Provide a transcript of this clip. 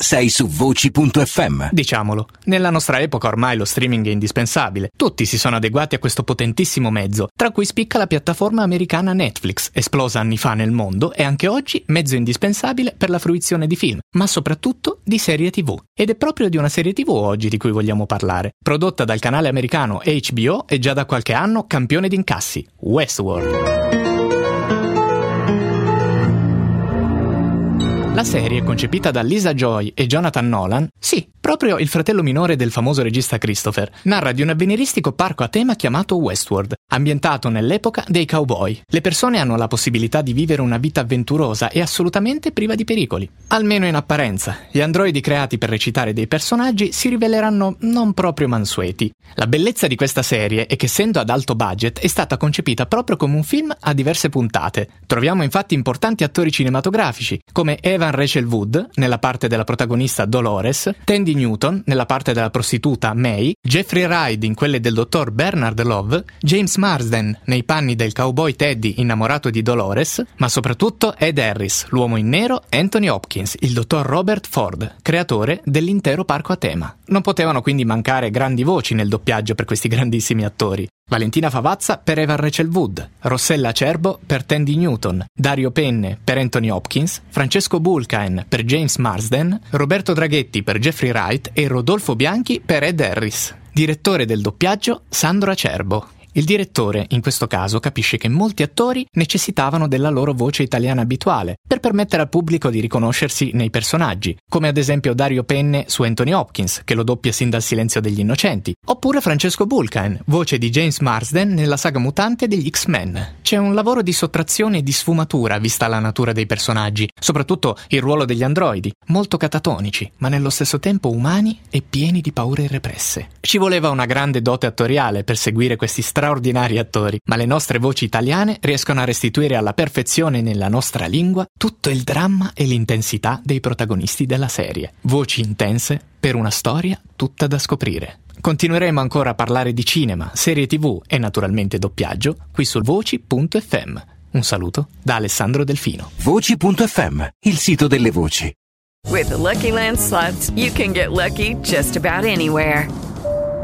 Sei su voci.fm. Diciamolo, nella nostra epoca ormai lo streaming è indispensabile. Tutti si sono adeguati a questo potentissimo mezzo, tra cui spicca la piattaforma americana Netflix, esplosa anni fa nel mondo e anche oggi mezzo indispensabile per la fruizione di film, ma soprattutto di serie TV. Ed è proprio di una serie TV oggi di cui vogliamo parlare. Prodotta dal canale americano HBO e già da qualche anno campione di incassi, Westworld. La serie, concepita da Lisa Joy e Jonathan Nolan, sì, proprio il fratello minore del famoso regista Christopher, narra di un avveniristico parco a tema chiamato Westworld, ambientato nell'epoca dei cowboy. Le persone hanno la possibilità di vivere una vita avventurosa e assolutamente priva di pericoli. Almeno in apparenza, gli androidi creati per recitare dei personaggi si riveleranno non proprio mansueti. La bellezza di questa serie è che essendo ad alto budget è stata concepita proprio come un film a diverse puntate. Troviamo infatti importanti attori cinematografici, come Evan Rachel Wood nella parte della protagonista Dolores, Tandy Newton nella parte della prostituta May, Jeffrey Ride in quelle del dottor Bernard Love, James Marsden nei panni del cowboy Teddy innamorato di Dolores, ma soprattutto Ed Harris, l'uomo in nero, Anthony Hopkins, il dottor Robert Ford, creatore dell'intero parco a tema. Non potevano quindi mancare grandi voci nel doppiaggio per questi grandissimi attori. Valentina Favazza per Evan Rachel Wood, Rossella Cerbo per Tandy Newton, Dario Penne per Anthony Hopkins, Francesco Bulkain per James Marsden, Roberto Draghetti per Jeffrey Wright e Rodolfo Bianchi per Ed Harris. Direttore del doppiaggio Sandro Acerbo. Il direttore, in questo caso, capisce che molti attori necessitavano della loro voce italiana abituale per permettere al pubblico di riconoscersi nei personaggi, come ad esempio Dario Penne su Anthony Hopkins, che lo doppia sin dal Silenzio degli Innocenti, oppure Francesco Bulkain, voce di James Marsden nella saga mutante degli X-Men. C'è un lavoro di sottrazione e di sfumatura vista la natura dei personaggi, soprattutto il ruolo degli androidi, molto catatonici, ma nello stesso tempo umani e pieni di paure irrepresse. Ci voleva una grande dote attoriale per seguire questi straordinari attori, ma le nostre voci italiane riescono a restituire alla perfezione nella nostra lingua tutto il dramma e l'intensità dei protagonisti della serie. Voci intense per una storia tutta da scoprire. Continueremo ancora a parlare di cinema, serie tv e naturalmente doppiaggio qui su voci.fm. Un saluto da Alessandro Delfino. Voci.fm, il sito delle voci. With the Lucky Land slots, you can get lucky just about anywhere.